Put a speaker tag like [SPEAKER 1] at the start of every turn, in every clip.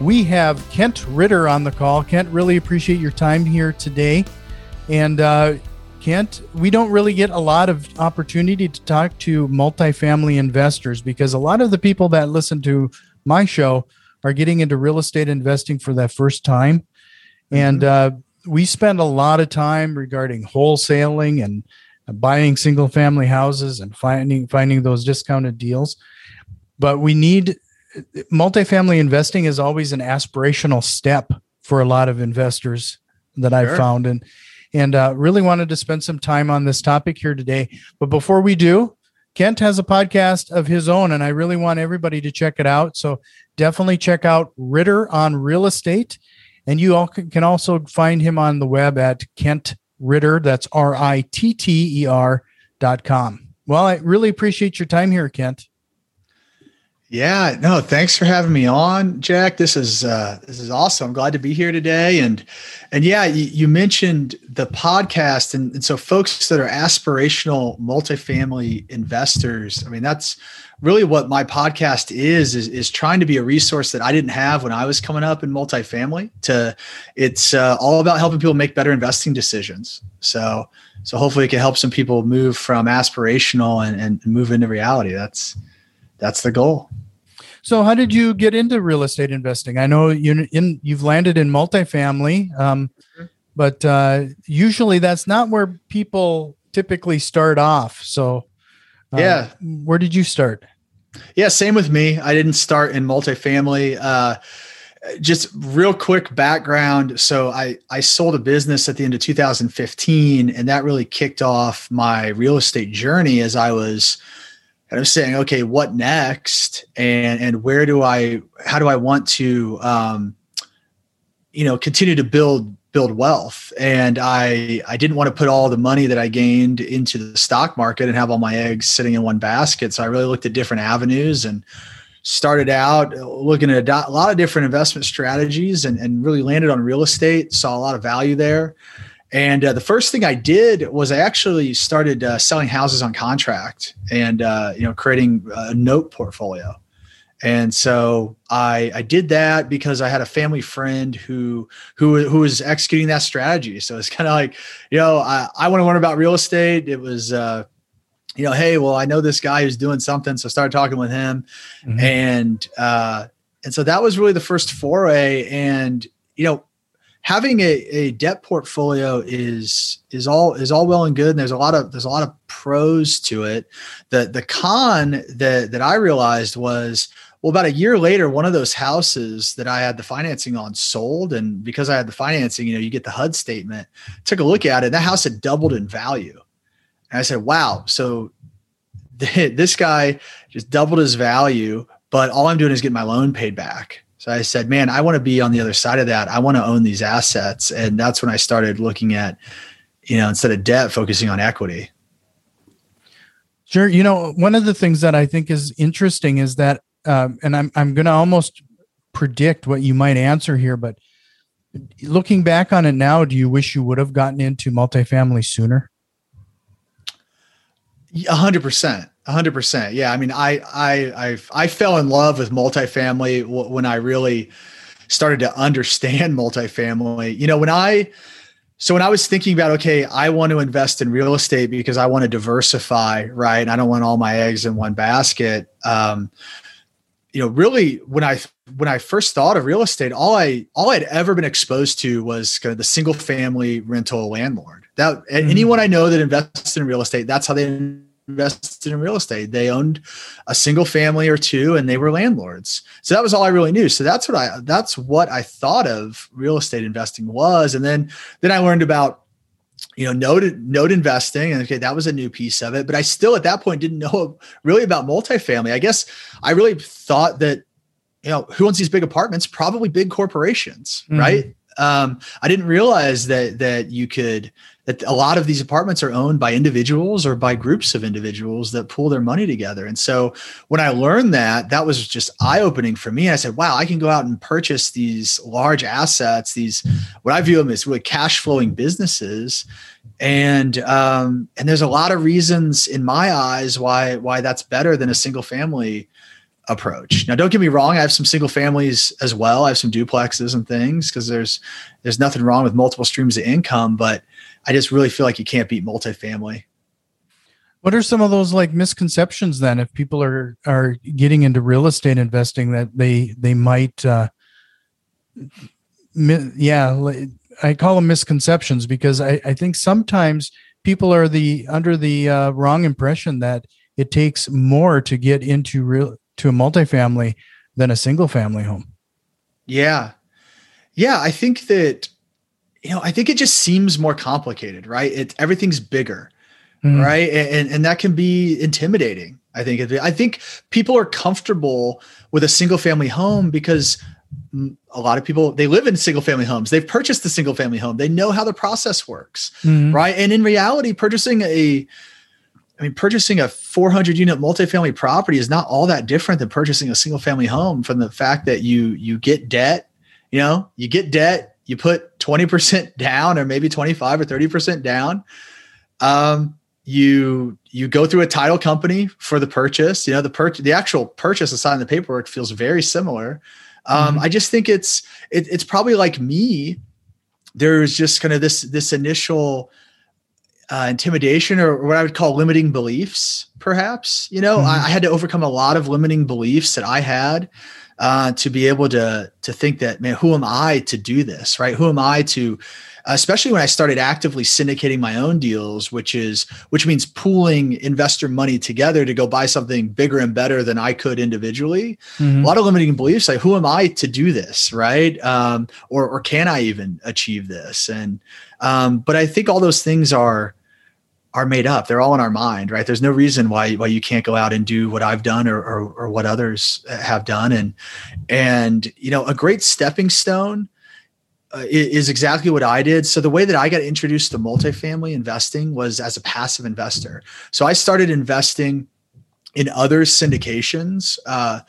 [SPEAKER 1] We have Kent Ritter on the call. Kent, really appreciate your time here today. And uh, Kent, we don't really get a lot of opportunity to talk to multifamily investors because a lot of the people that listen to my show are getting into real estate investing for that first time. Mm-hmm. And uh, we spend a lot of time regarding wholesaling and buying single family houses and finding finding those discounted deals. But we need multifamily investing is always an aspirational step for a lot of investors that I've found and and uh, really wanted to spend some time on this topic here today. But before we do, Kent has a podcast of his own, and I really want everybody to check it out. So definitely check out Ritter on Real Estate, and you all can also find him on the web at Kent Ritter. That's R I T T E R dot com. Well, I really appreciate your time here, Kent.
[SPEAKER 2] Yeah, no, thanks for having me on, Jack. This is uh, this is awesome. I'm glad to be here today. And and yeah, you, you mentioned the podcast, and, and so folks that are aspirational multifamily investors. I mean, that's really what my podcast is, is is trying to be a resource that I didn't have when I was coming up in multifamily. To it's uh, all about helping people make better investing decisions. So so hopefully it can help some people move from aspirational and, and move into reality. That's that's the goal.
[SPEAKER 1] So, how did you get into real estate investing? I know you in you've landed in multifamily, um, mm-hmm. but uh, usually that's not where people typically start off. So,
[SPEAKER 2] uh, yeah,
[SPEAKER 1] where did you start?
[SPEAKER 2] Yeah, same with me. I didn't start in multifamily. Uh, just real quick background. So I I sold a business at the end of 2015, and that really kicked off my real estate journey as I was kind of saying, okay, what next? And and where do I how do I want to um, you know continue to build build wealth? And I I didn't want to put all the money that I gained into the stock market and have all my eggs sitting in one basket. So I really looked at different avenues and started out looking at a lot of different investment strategies and, and really landed on real estate, saw a lot of value there. And uh, the first thing I did was I actually started uh, selling houses on contract and uh, you know creating a note portfolio. And so I I did that because I had a family friend who who who was executing that strategy. So it's kind of like you know I I want to learn about real estate. It was uh, you know hey well I know this guy who's doing something, so I started talking with him, mm-hmm. and uh, and so that was really the first foray. And you know having a, a debt portfolio is is all is all well and good. And there's a lot of there's a lot of pros to it. The the con that that i realized was well about a year later one of those houses that i had the financing on sold. And because i had the financing you know you get the hud statement. Took a look at it that house had doubled in value. And i said wow. So this guy just doubled his value but all i'm doing is getting my loan paid back so I said, man, I want to be on the other side of that. I want to own these assets. And that's when I started looking at, you know, instead of debt, focusing on equity.
[SPEAKER 1] Sure. You know, one of the things that I think is interesting is that, um, and I'm, I'm going to almost predict what you might answer here, but looking back on it now, do you wish you would have gotten into multifamily sooner?
[SPEAKER 2] A hundred percent hundred percent. Yeah. I mean, I, I, I, I fell in love with multifamily w- when I really started to understand multifamily. You know, when I, so when I was thinking about, okay, I want to invest in real estate because I want to diversify, right? I don't want all my eggs in one basket. Um, you know, really when I when I first thought of real estate, all I all I'd ever been exposed to was kind of the single family rental landlord. That mm-hmm. anyone I know that invests in real estate, that's how they invested in real estate. They owned a single family or two and they were landlords. So that was all I really knew. So that's what I that's what I thought of real estate investing was. And then then I learned about you know note note investing and okay that was a new piece of it but i still at that point didn't know really about multifamily i guess i really thought that you know who owns these big apartments probably big corporations mm-hmm. right Um, I didn't realize that that you could that a lot of these apartments are owned by individuals or by groups of individuals that pool their money together. And so when I learned that, that was just eye opening for me. I said, wow, I can go out and purchase these large assets, these what I view them as really cash flowing businesses. And um, and there's a lot of reasons in my eyes why why that's better than a single family approach. Now, don't get me wrong; I have some single families as well. I have some duplexes and things because there's there's nothing wrong with multiple streams of income, but I just really feel like you can't beat multifamily.
[SPEAKER 1] What are some of those like misconceptions then? If people are are getting into real estate investing, that they they might, uh, mi- yeah, I call them misconceptions because I, I think sometimes people are the under the uh, wrong impression that it takes more to get into real to a multifamily than a single family home.
[SPEAKER 2] Yeah. Yeah. I think that, you know, I think it just seems more complicated, right? It, everything's bigger, mm-hmm. right? And, and that can be intimidating. I think, I think people are comfortable with a single family home because a lot of people they live in single family homes they've purchased a single family home they know how the process works mm-hmm. right and in reality purchasing a I mean, purchasing a 400 unit multifamily property is not all that different than purchasing a single family home from the fact that you you get debt, you know, you get debt, you put 20% down or maybe 25 or 30% down. Um, you you go through a title company for the purchase, you know, the purchase the actual purchase aside the paperwork feels very similar. Um, mm-hmm. I just think it's it, it's probably like me. There's just kind of this this initial uh, intimidation or what I would call limiting beliefs, perhaps. You know, mm-hmm. I, I, had to overcome a lot of limiting beliefs that I had uh, to be able to to think that, man, who am I to do this? Right? Who am I to especially when I started actively syndicating my own deals, which is which means pooling investor money together to go buy something bigger and better than I could individually. Mm-hmm. A lot of limiting beliefs like who am I to do this, right? Um, or or can I even achieve this? And um, but I think all those things are are made up. They're all in our mind, right? There's no reason why why you can't go out and do what I've done or, or, or what others have done. And and you know, a great stepping stone uh, is exactly what I did. So the way that I got introduced to multifamily investing was as a passive investor. So I started investing in other syndications. Uh,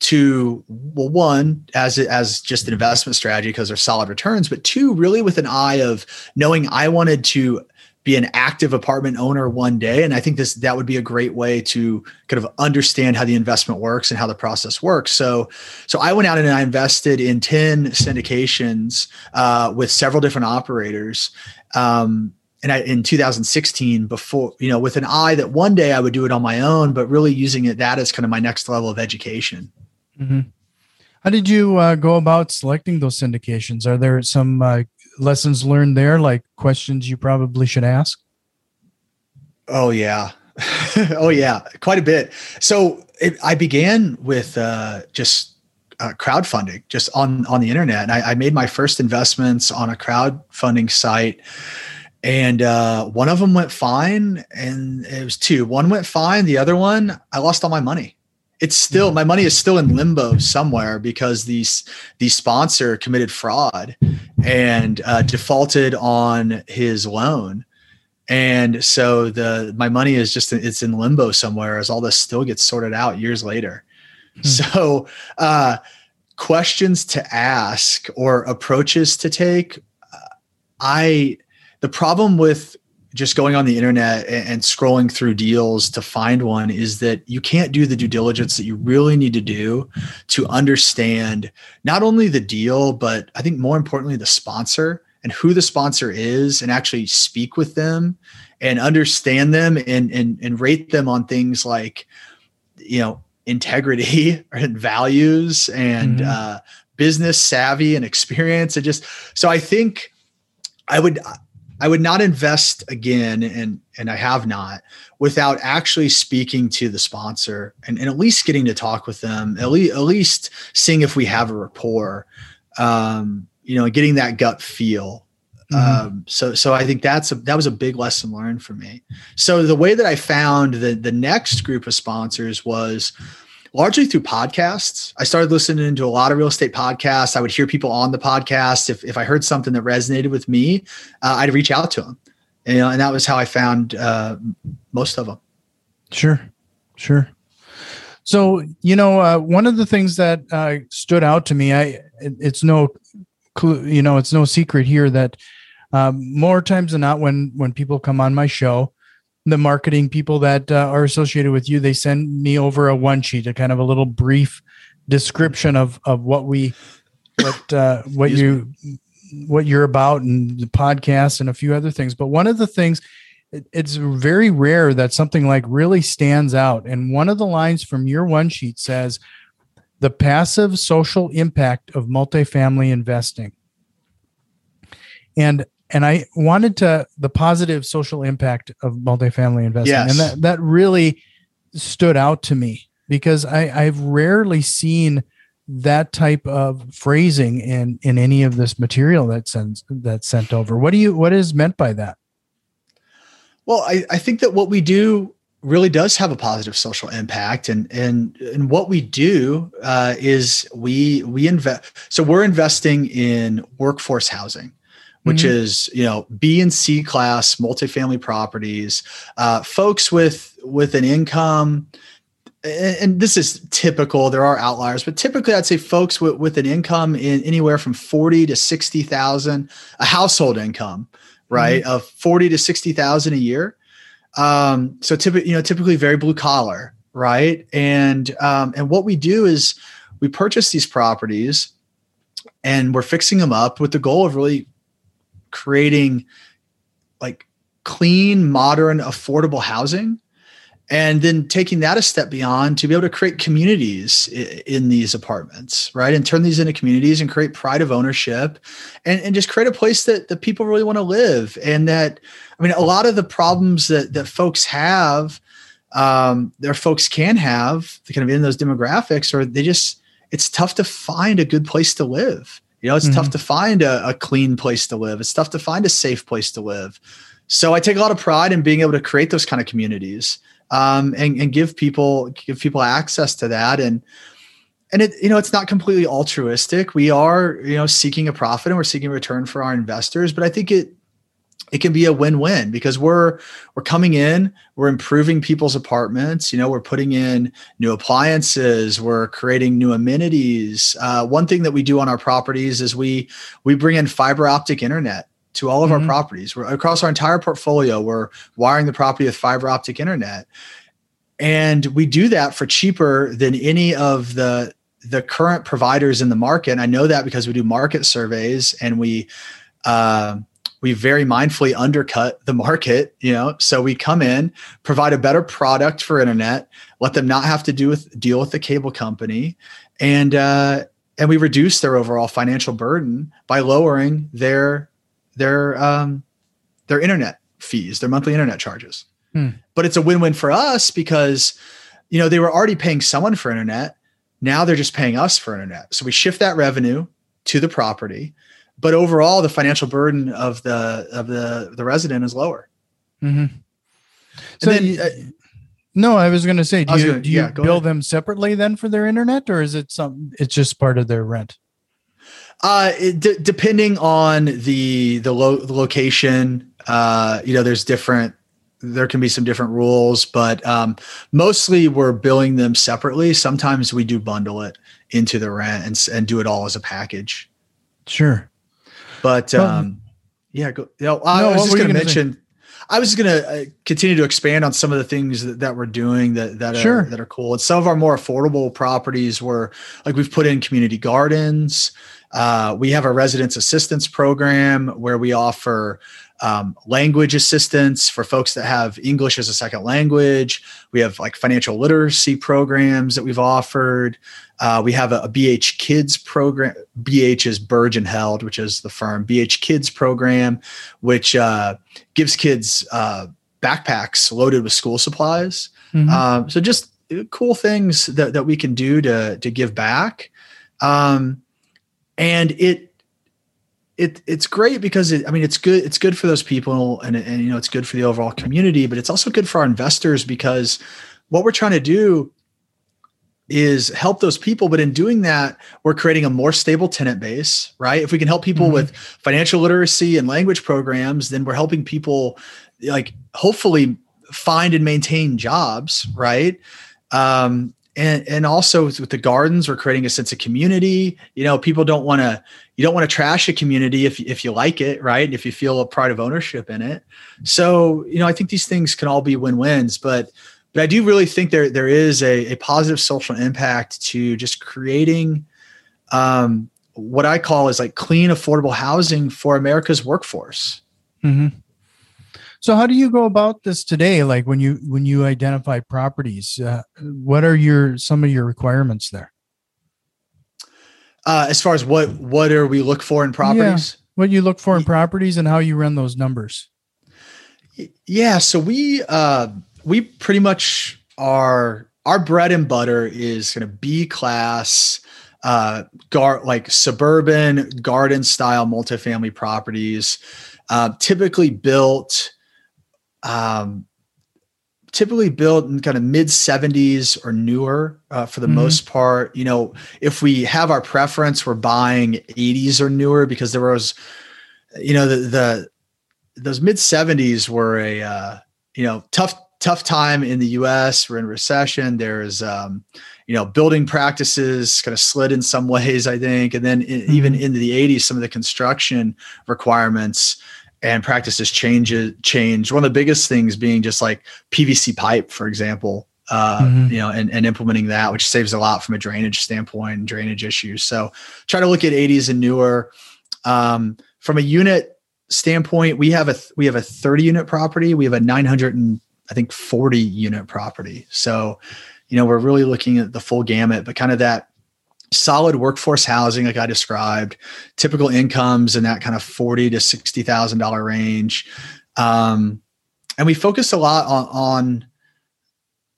[SPEAKER 2] to well one as as just an investment strategy because they're solid returns but two really with an eye of knowing i wanted to be an active apartment owner one day. And i think this that would be a great way to kind of understand how the investment works and how the process works. So so i went out and i invested in 10 syndications uh, with several different operators um, and I, in 2016 before you know with an eye that one day i would do it on my own but really using it that as kind of my next level of education.
[SPEAKER 1] Mm-hmm. how did you uh, go about selecting those syndications? Are there some uh, lessons learned there, like questions you probably should ask?
[SPEAKER 2] Oh yeah, oh yeah, quite a bit. So it, I began with uh, just uh, crowdfunding, just on on the internet. And I, I, made my first investments on a crowdfunding site, and uh, one of them went fine, and it was two. One went fine, the other one I lost all my money it's still my money is still in limbo somewhere because these the sponsor committed fraud and uh, defaulted on his loan. And so the my money is just it's in limbo somewhere as all this still gets sorted out years later. Hmm. so uh, questions to ask or approaches to take uh, i the problem with just going on the internet and scrolling through deals to find one is that you can't do the due diligence that you really need to do to understand not only the deal, but I think more importantly, the sponsor and who the sponsor is and actually speak with them and understand them and, and, and rate them on things like, you know, integrity and values and mm-hmm. uh, business savvy and experience. And just so I think I would I would not invest again, and and I have not, without actually speaking to the sponsor and, and at least getting to talk with them, at least at least seeing if we have a rapport, um, you know, getting that gut feel. Mm-hmm. Um, so so I think that's a that was a big lesson learned for me. So the way that I found the the next group of sponsors was largely through podcasts. I started listening to a lot of real estate podcasts. I would hear people on the podcast. If, if I heard something that resonated with me, uh, I'd reach out to them. And, and that was how I found uh, most of them.
[SPEAKER 1] Sure, sure. So you know, uh, one of the things that uh, stood out to me, I it's no, clue, you know, it's no secret here that um, more times than not, when when people come on my show, the marketing people that uh, are associated with you, they send me over a one sheet, a kind of a little brief description of of what we, what uh, what you, what you're about, and the podcast, and a few other things. But one of the things, it, it's very rare that something like really stands out. And one of the lines from your one sheet says, "The passive social impact of multifamily investing." And and I wanted to the positive social impact of multifamily investing, yes. and that that really stood out to me because I, I've rarely seen that type of phrasing in in any of this material that sends that's sent over. What do you what is meant by that?
[SPEAKER 2] Well, I, I think that what we do really does have a positive social impact and and and what we do uh, is we we invest so we're investing in workforce housing which mm-hmm. is you know B and C class multifamily properties, uh, folks with with an income. And this is typical. There are outliers, but typically, I'd say folks with, with an income in anywhere from forty to sixty thousand, a household income, right, mm-hmm. of forty to sixty thousand a year. Um, so typically, you know, typically very blue collar, right? And um, and what we do is we purchase these properties, and we're fixing them up with the goal of really creating like clean, modern, affordable housing. And then taking that a step beyond to be able to create communities in these apartments, right? And turn these into communities and create pride of ownership and, and just create a place that, that people really want to live. And that, I mean, a lot of the problems that, that folks have, um, their folks can have the kind of in those demographics, or they just, it's tough to find a good place to live. You know, it's mm-hmm. tough to find a, a, clean place to live. It's tough to find a safe place to live. So I take a lot of pride in being able to create those kind of communities um, and, and give people give people access to that. And and it you know it's not completely altruistic. We are you know seeking a profit and we're seeking a return for our investors. But I think it it can be a win-win because we're we're coming in we're improving people's apartments you know we're putting in new appliances we're creating new amenities. Uh, one thing that we do on our properties is we we bring in fiber optic internet to all of mm-hmm. our properties. We're across our entire portfolio we're wiring the property with fiber optic internet. And we do that for cheaper than any of the the current providers in the market. And i know that because we do market surveys and we uh, we very mindfully undercut the market you know? So we come in provide a better product for internet let them not have to do with deal with the cable company and uh, and we reduce their overall financial burden by lowering their their um, their internet fees their monthly internet charges. Hmm. but it's a win-win for us because you know they were already paying someone for internet. Now they're just paying us for internet. So we shift that revenue to the property but overall the financial burden of the of the the resident is lower
[SPEAKER 1] mm-hmm. so then, uh, no i was going to say do you, gonna, do you yeah, bill ahead. them separately then for their internet or is it some it's just part of their rent
[SPEAKER 2] uh it, d- depending on the the, lo- the location uh you know there's different there can be some different rules, but um, mostly we're billing them separately. Sometimes we do bundle it into the rent and, and do it all as a package.
[SPEAKER 1] Sure.
[SPEAKER 2] But um, yeah, go, you know, I, no, I was just going to mention. Say? I was going to uh, continue to expand on some of the things that, that we're doing that that are that are cool. And some of our more affordable properties were like we've put in community gardens. Uh, we have a residence assistance program where we offer um, language assistance for folks that have English as a second language. We have like financial literacy programs that we've offered. Uh, we have a, a, BH Kids program. BH is Birge and Held, which is the firm. BH Kids program, which uh, gives kids uh, backpacks loaded with school supplies. Mm-hmm. Um, so just cool things that, that we can do to to give back. Um, and it it it's great because it, I mean it's good it's good for those people and and you know it's good for the overall community, but it's also good for our investors because what we're trying to do is help those people but in doing that we're creating a more stable tenant base right if we can help people mm-hmm. with financial literacy and language programs then we're helping people like hopefully find and maintain jobs right um, and and also with the gardens we're creating a sense of community. You know people don't want to you don't want to trash a community if, if you like it right? If you feel a pride of ownership in it. So you know i think these things can all be win-wins but but i do really think there there is a, a positive social impact to just creating um, what i call is like clean affordable housing for america's workforce.
[SPEAKER 1] Mm-hmm. So how do you go about this today? Like when you when you identify properties, uh, what are your some of your requirements there?
[SPEAKER 2] Uh, as far as what what are we look for in properties?
[SPEAKER 1] Yeah, what you look for in properties and how you run those numbers.
[SPEAKER 2] Yeah, so we uh, we pretty much are our bread and butter is kind of B class uh gar like suburban garden style multifamily properties uh, typically built um, typically built in kind of mid 70s or newer uh, for the mm-hmm. most part you know if we have our preference we're buying 80s or newer because there was you know the, the those mid 70s were a uh, you know tough tough time in the us we're in recession there's um, you know building practices kind of slid in some ways i think and then in, mm-hmm. even into the 80s some of the construction requirements and practices changes change. One of the biggest things being just like PVC pipe, for example, uh, mm-hmm. you know, and, and implementing that, which saves a lot from a drainage standpoint and drainage issues. So try to look at 80s and newer. Um, from a unit standpoint, we have a we have a 30 unit property. We have a 900 and I think 40 unit property. So, you know, we're really looking at the full gamut, but kind of that solid workforce housing like i described typical incomes in that kind of 40 to 60 thousand dollar range. Um, and we focus a lot on on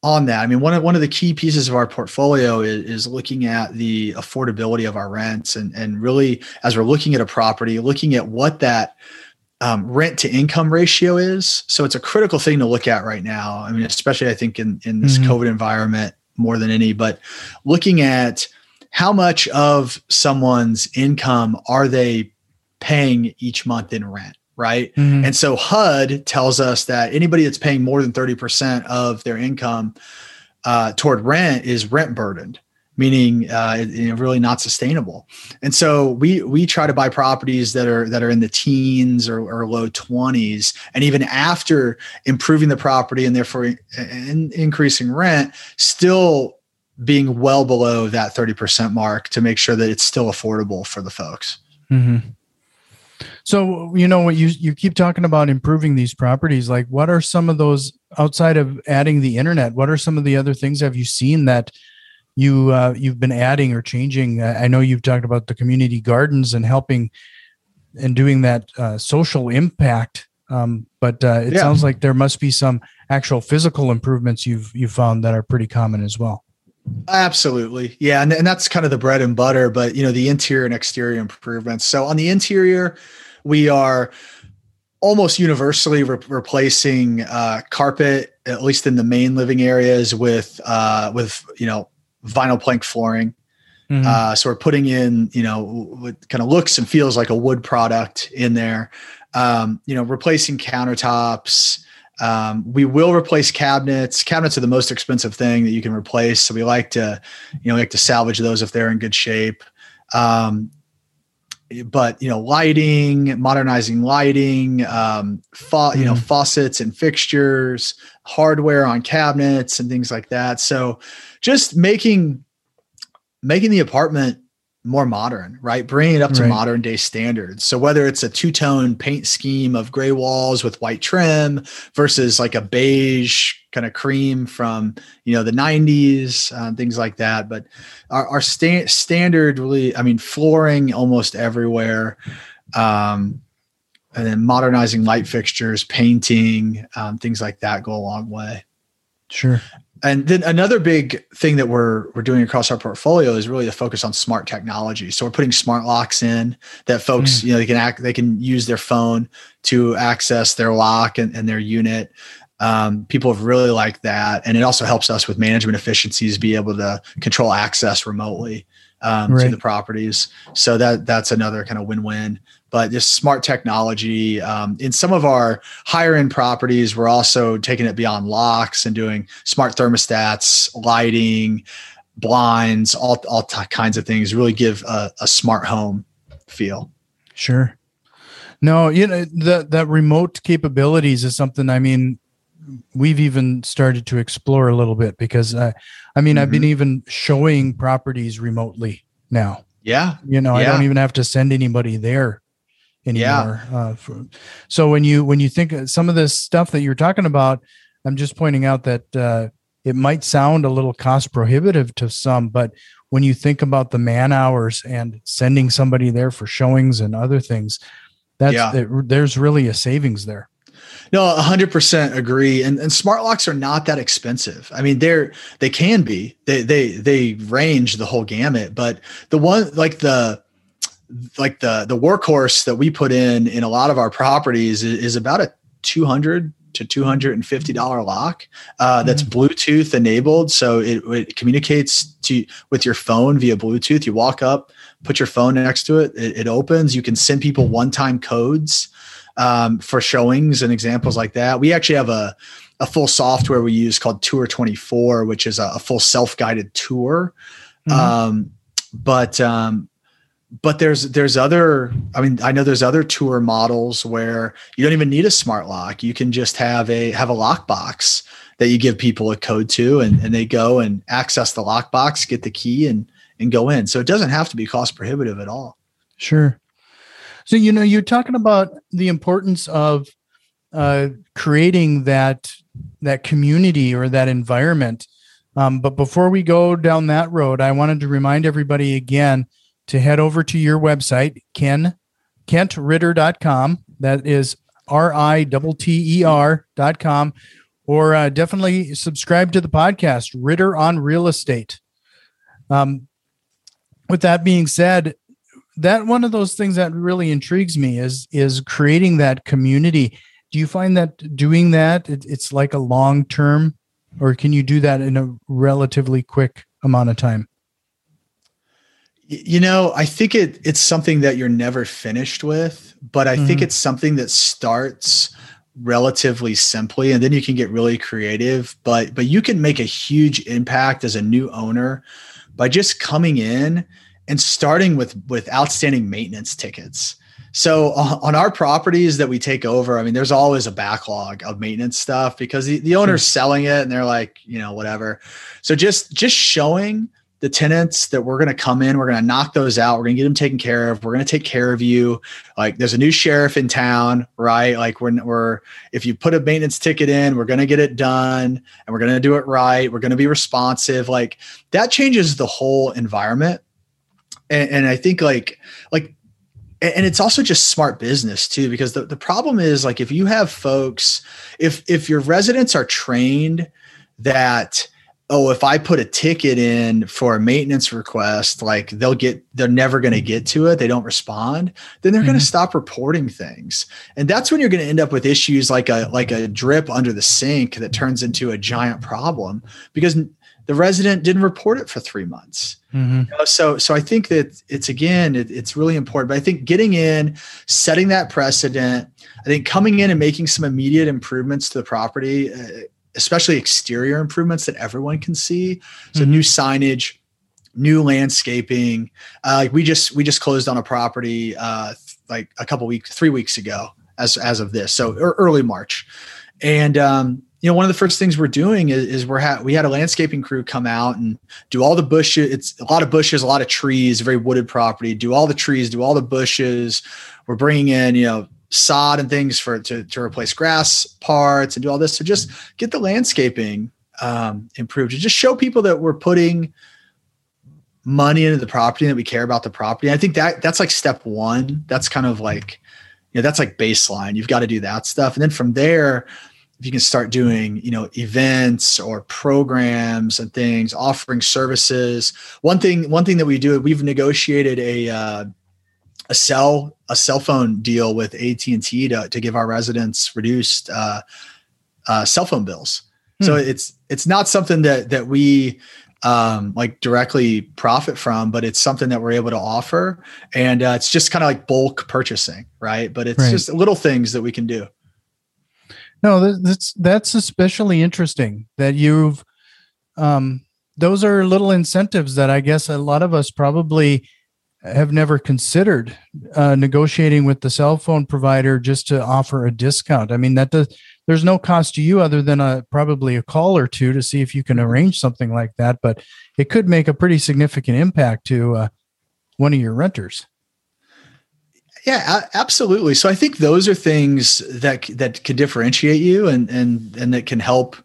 [SPEAKER 2] on that. I mean one of one of the key pieces of our portfolio is, is looking at the affordability of our rents and and really as we're looking at a property looking at what that um, rent to income ratio is. So it's a critical thing to look at right now. I mean especially i think in in this mm-hmm. covid environment more than any but looking at how much of someone's income are they paying each month in rent right? Mm-hmm. and so hud tells us that anybody that's paying more than 30% of their income uh, toward rent is rent burdened meaning uh, you know, really not sustainable. And so we we try to buy properties that are that are in the teens or, or low 20s and even after improving the property and therefore in, increasing rent still being well below that 30% mark to make sure that it's still affordable for the folks.
[SPEAKER 1] Mm-hmm. So, you know, what you, you keep talking about improving these properties, like what are some of those outside of adding the internet? What are some of the other things have you seen that you, uh, you've been adding or changing? I know you've talked about the community gardens and helping and doing that uh, social impact. Um, but uh, it yeah. sounds like there must be some actual physical improvements you've, you found that are pretty common as well.
[SPEAKER 2] Absolutely. Yeah. And, and that's kind of the bread and butter, but you know, the interior and exterior improvements. So on the interior, we are almost universally re- replacing uh, carpet, at least in the main living areas with, uh, with, you know, vinyl plank flooring. Mm-hmm. Uh, so we're putting in, you know, what kind of looks and feels like a wood product in there. Um, you know, replacing countertops, um, we will replace cabinets. Cabinets are the most expensive thing that you can replace, so we like to, you know, like to salvage those if they're in good shape. Um, but you know, lighting, modernizing lighting, um, fa- you know, mm-hmm. faucets and fixtures, hardware on cabinets and things like that. So, just making making the apartment more modern, right? Bringing it up to right. modern day standards. So whether it's a two tone paint scheme of gray walls with white trim versus like a beige kind of cream from you know the 90s, uh, things like that. But our, our sta- standard really, I mean, flooring almost everywhere. Um, and then modernizing light fixtures, painting, um, things like that go a long way.
[SPEAKER 1] Sure
[SPEAKER 2] and then another big thing that we're we're doing across our portfolio is really to focus on smart technology. So we're putting smart locks in that folks, mm. you know, they can act they can use their phone to access their lock and, and their unit. Um, people have really liked that, and it also helps us with management efficiencies, be able to control access remotely um, right. to the properties. So that that's another kind of win-win. But just smart technology um, in some of our higher end properties, we're also taking it beyond locks and doing smart thermostats, lighting, blinds, all all t- kinds of things. Really give a, a smart home feel.
[SPEAKER 1] Sure. No, you know that that remote capabilities is something. I mean, we've even started to explore a little bit because I, I mean, mm-hmm. I've been mm-hmm. even showing properties remotely now.
[SPEAKER 2] Yeah.
[SPEAKER 1] You know,
[SPEAKER 2] yeah.
[SPEAKER 1] I don't even have to send anybody there anymore. Yeah. Uh, for, so when you when you think some of this stuff that you're talking about, I'm just pointing out that uh, it might sound a little cost prohibitive to some, but when you think about the man hours and sending somebody there for showings and other things, that's yeah. it, there's really a savings there.
[SPEAKER 2] No, hundred percent agree. And and smart locks are not that expensive. I mean, they're they can be. They they they range the whole gamut. But the one like the like the the workhorse that we put in in a lot of our properties is, is about a two hundred to two hundred and fifty dollar lock uh, that's mm-hmm. Bluetooth enabled, so it, it communicates to with your phone via Bluetooth. You walk up, put your phone next to it, it, it opens. You can send people one time codes um, for showings and examples like that. We actually have a, a full software we use called Tour 24, which is a, a full self guided tour. Mm-hmm. Um, but um, but there's there's other i mean i know there's other tour models where you don't even need a smart lock you can just have a have a lockbox that you give people a code to and, and they go and access the lockbox get the key and and go in. So it doesn't have to be cost prohibitive at all.
[SPEAKER 1] Sure. So you know, you're talking about the importance of uh, creating that that community or that environment. Um, but before we go down that road, I wanted to remind everybody again to head over to your website, Ken kentritter.com. That is R I T T E R dot com. Or uh, definitely subscribe to the podcast, Ritter on Real Estate. Um, with that being said, that one of those things that really intrigues me is is creating that community. Do you find that doing that it, it's like a long term, or can you do that in a relatively quick amount of time?
[SPEAKER 2] You know, I think it it's something that you're never finished with, but I mm-hmm. think it's something that starts relatively simply and then you can get really creative but but you can make a huge impact as a new owner by just coming in and starting with with outstanding maintenance tickets. So on our properties that we take over, I mean, there's always a backlog of maintenance stuff because the, the owner's selling it and they're like, you know, whatever. So just just showing the tenants that we're going to come in, we're going to knock those out. We're going to get them taken care of. We're going to take care of you. Like there's a new sheriff in town, right? Like we're, we're if you put a maintenance ticket in, we're going to get it done and we're going to do it right. We're going to be responsive. Like that changes the whole environment. And, and I think like, like, and it's also just smart business too, because the, the problem is like, if you have folks, if, if your residents are trained that, oh, if I put a ticket in for a maintenance request, like they'll get, they're never going to get to it. They don't respond. Then they're mm-hmm. going to stop reporting things. And that's when you're going to end up with issues like a, like a drip under the sink that turns into a giant problem because the resident didn't report it for three months. Mm-hmm. You know, so, so I think that it's again, it, it's really important. But I think getting in, setting that precedent, I think coming in and making some immediate improvements to the property, uh, especially exterior improvements that everyone can see. So mm-hmm. new signage, new landscaping. Uh, like we just we just closed on a property uh, like a couple weeks, three weeks ago, as as of this, so early March, and um, you know one of the first things we're doing is, is we're ha- we had a landscaping crew come out and do all the bushes. It's a lot of bushes, a lot of trees, very wooded property. Do all the trees, do all the bushes. We're bringing in you know sod and things for to, to replace grass parts and do all this to just get the landscaping um, improved to just show people that we're putting money into the property that we care about the property. And I think that that's like step one. That's kind of like, you know, that's like baseline. You've got to do that stuff. And then from there, if you can start doing, you know, events or programs and things, offering services. One thing, one thing that we do, we've negotiated a uh, a cell a cell phone deal with AT and T to, to give our residents reduced uh, uh, cell phone bills. Hmm. So it's it's not something that that we um, like directly profit from, but it's something that we're able to offer, and uh, it's just kind of like bulk purchasing, right? But it's right. just little things that we can do.
[SPEAKER 1] No, that's that's especially interesting that you've. Um, those are little incentives that I guess a lot of us probably have never considered uh, negotiating with the cell phone provider just to offer a discount. I mean, that does, there's no cost to you other than a probably a call or two to see if you can arrange something like that. But it could make a pretty significant impact to uh, one of your renters.
[SPEAKER 2] Yeah, absolutely. So I think those are things that that can differentiate you and and and that can help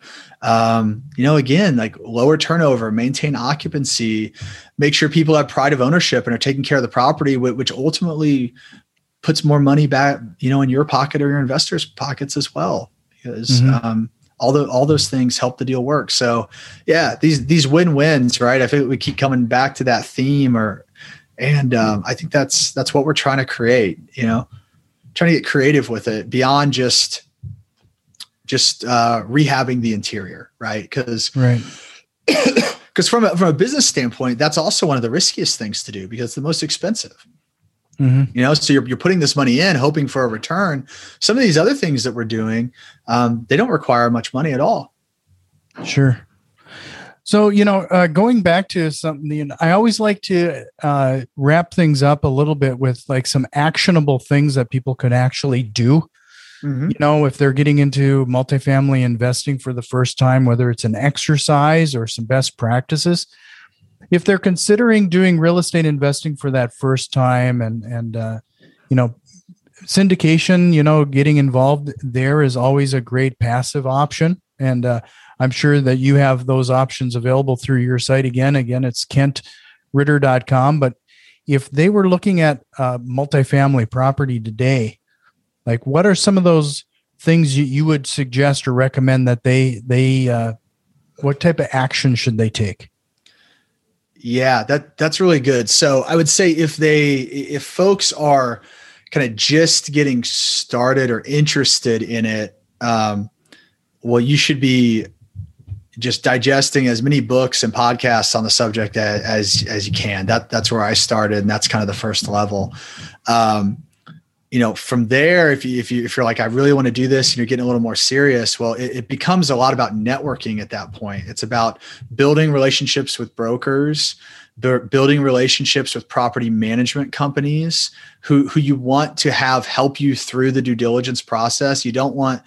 [SPEAKER 2] um, you know, again, like lower turnover, maintain occupancy, make sure people have pride of ownership and are taking care of the property, which ultimately puts more money back, you know, in your pocket or your investors' pockets as well. Because mm-hmm. um, all the all those things help the deal work. So, yeah, these these win wins, right? I think we keep coming back to that theme, or and um, I think that's that's what we're trying to create. You know, trying to get creative with it beyond just just uh, rehabbing the interior, right? Because
[SPEAKER 1] right.
[SPEAKER 2] Because from a, from a business standpoint, that's also one of the riskiest things to do because it's the most expensive. Mm-hmm. You know, so you're, you're putting this money in, hoping for a return. Some of these other things that we're doing, um, they don't require much money at all.
[SPEAKER 1] Sure. So, you know, uh, going back to something, I always like to uh, wrap things up a little bit with like some actionable things that people could actually do Mm-hmm. You know, if they're getting into multifamily investing for the first time, whether it's an exercise or some best practices, if they're considering doing real estate investing for that first time and and uh, you know syndication you know getting involved there is always a great passive option. And uh, i'm sure that you have those options available through your site. Again again it's kentritter.com but if they were looking at uh, multifamily property today like, what are some of those things you, you would suggest or recommend that they they uh, what type of action should they take?
[SPEAKER 2] Yeah, that that's really good. So I would say if they if folks are kind of just getting started or interested in it, um, well, you should be just digesting as many books and podcasts on the subject as as, you can. That that's where I started, and that's kind of the first level. Um, you know from there if you if you if you're like i really want to do this and you're getting a little more serious well it, it, becomes a lot about networking at that point. It's about building relationships with brokers building relationships with property management companies who who you want to have help you through the due diligence process. You don't want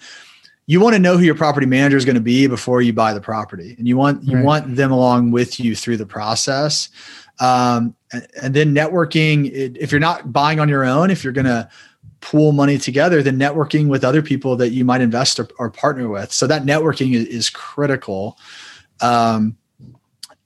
[SPEAKER 2] you want to know who your property manager is going to be before you buy the property and you want you right. want them along with you through the process. Um, and, and, then networking if you're not buying on your own if you're going to pool money together than networking with other people that you might invest or, or partner with. So that networking is, is critical. Um,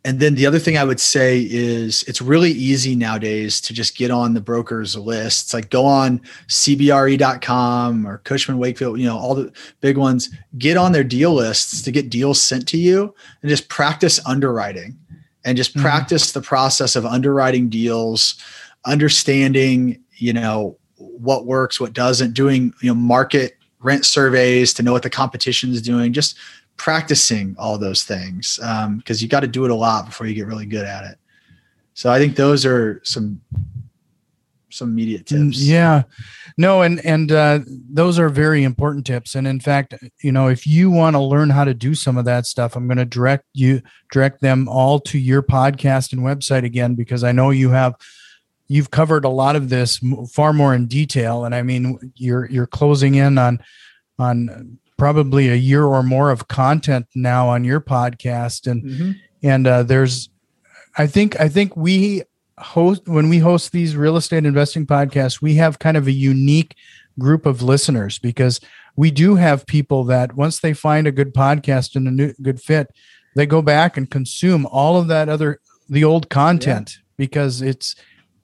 [SPEAKER 2] and then the other thing I would say is it's really easy nowadays to just get on the broker's list. It's like go on CBRE.com or Cushman Wakefield, you know, all the big ones, get on their deal lists to get deals sent to you and just practice underwriting and just mm-hmm. practice the process of underwriting deals, understanding, you know, what works, what doesn't, doing you know market rent surveys to know what the competition is doing, just practicing all those things because um, you got to do it a lot before you get really good at it. So I think those are some some immediate mm, tips.
[SPEAKER 1] Yeah. No, and and uh, those are very important tips. And in fact, you know, if you want to learn how to do some of that stuff, I'm going to direct you direct them all to your podcast and website again because I know you have you've covered a lot of this far more in detail and i mean you're you're closing in on on probably a year or more of content now on your podcast and mm-hmm. and uh, there's i think i think we host when we host these real estate investing podcasts we have kind of a unique group of listeners because we do have people that once they find a good podcast and a new, good fit they go back and consume all of that other the old content yeah. because it's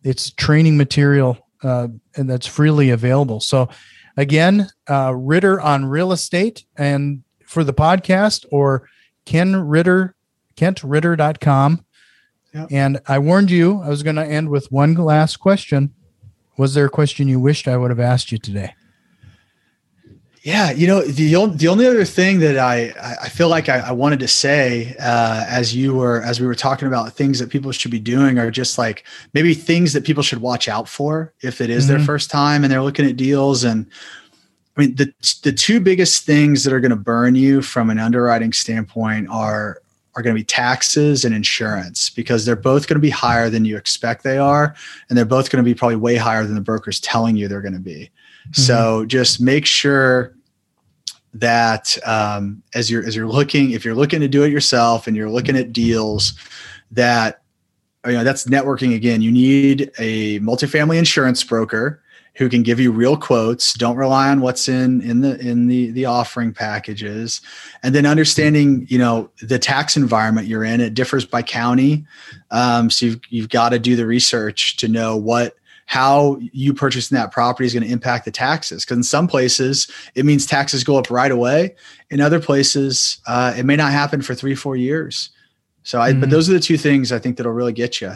[SPEAKER 1] it's training material uh, and that's freely available. So again, uh, Ritter on real estate and for the podcast or Kent Ritter, kentritter.com. Yep. And I warned you, I was going to end with one last question. Was there a question you wished I would have asked you today?
[SPEAKER 2] Yeah, you know the the only other thing that I I feel like I, I wanted to say uh, as you were as we were talking about things that people should be doing are just like maybe things that people should watch out for if it is mm-hmm. their first time and they're looking at deals and I mean the the two biggest things that are going to burn you from an underwriting standpoint are are going to be taxes and insurance because they're both going to be higher than you expect they are and they're both going to be probably way higher than the broker's telling you they're going to be. Mm-hmm. So just make sure that um, as you're as you're looking, if you're looking to do it yourself and you're looking at deals, that you know that's networking again. You need a multifamily insurance broker who can give you real quotes. Don't rely on what's in in the in the the offering packages. And then understanding you know the tax environment you're in. It differs by county. Um, so you've, you've got to do the research to know what how you purchasing that property is going to impact the taxes. Because in some places, it means taxes go up right away. In other places, uh, it may not happen for three, four years. So, I, mm-hmm. but those are the two things I think that'll really get you.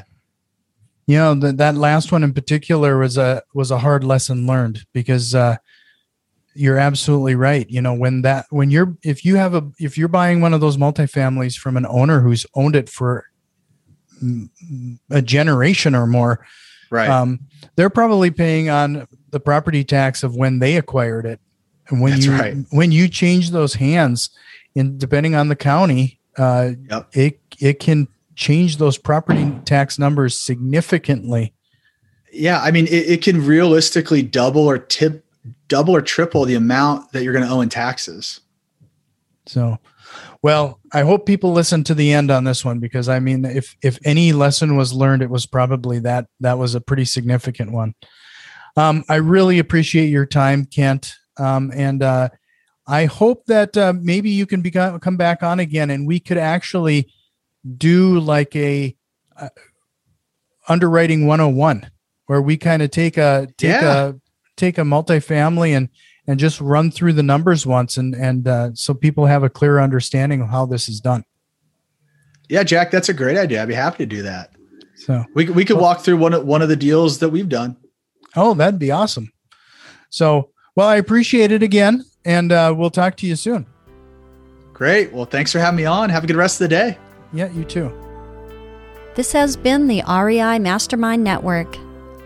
[SPEAKER 1] You know, the, that last one in particular was a was a hard lesson learned because uh, you're absolutely right. You know, when that when you're if you have a if you're buying one of those multifamilies from an owner who's owned it for a generation or more,
[SPEAKER 2] right? Um,
[SPEAKER 1] they're probably paying on the property tax of when they acquired it. And when That's you right. when you change those hands, and depending on the county, uh, yep. it it can change those property tax numbers significantly.
[SPEAKER 2] Yeah, I mean, it, it can realistically double or tip, double or triple the amount that you're going to owe in taxes.
[SPEAKER 1] So, well, I hope people listen to the end on this one because I mean, if if any lesson was learned, it was probably that that was a pretty significant one. Um, I really appreciate your time, Kent, um, and uh, I hope that uh, maybe you can become, come back on again, and we could actually do like a uh, underwriting 101 where we kind of take a take yeah. a take a multifamily and and just run through the numbers once and and uh, so people have a clear understanding of how this is done.
[SPEAKER 2] Yeah jack that's a great idea. I'd be happy to do that.
[SPEAKER 1] So
[SPEAKER 2] we, we could well, walk through one of one of the deals that we've done.
[SPEAKER 1] Oh that'd be awesome. So well i appreciate it again and uh, we'll talk to you soon.
[SPEAKER 2] Great. Well thanks for having me on. Have a good rest of the day.
[SPEAKER 1] Yeah you too.
[SPEAKER 3] This has been the rei mastermind network